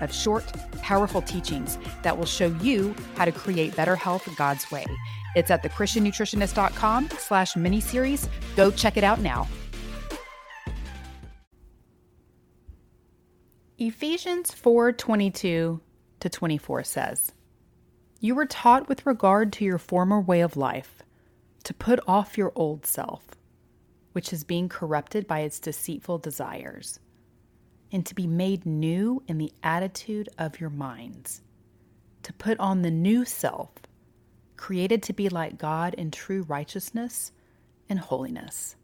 of short, powerful teachings that will show you how to create better health God's way. It's at thechristiannutritionist.com slash miniseries. Go check it out now. Ephesians 4 22 to 24 says, You were taught with regard to your former way of life to put off your old self, which is being corrupted by its deceitful desires and to be made new in the attitude of your minds, to put on the new self, created to be like God in true righteousness and holiness.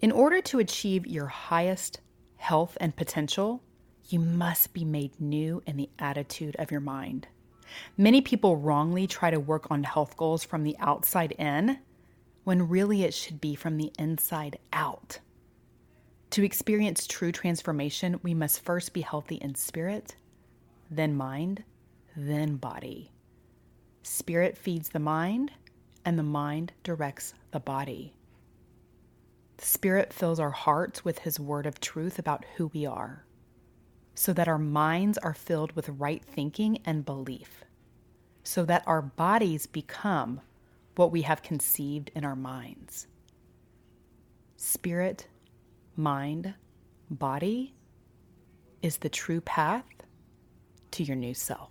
In order to achieve your highest health and potential, you must be made new in the attitude of your mind. Many people wrongly try to work on health goals from the outside in, when really it should be from the inside out. To experience true transformation, we must first be healthy in spirit, then mind, then body. Spirit feeds the mind, and the mind directs the body. The Spirit fills our hearts with His word of truth about who we are, so that our minds are filled with right thinking and belief, so that our bodies become what we have conceived in our minds. Spirit, mind, body is the true path to your new self.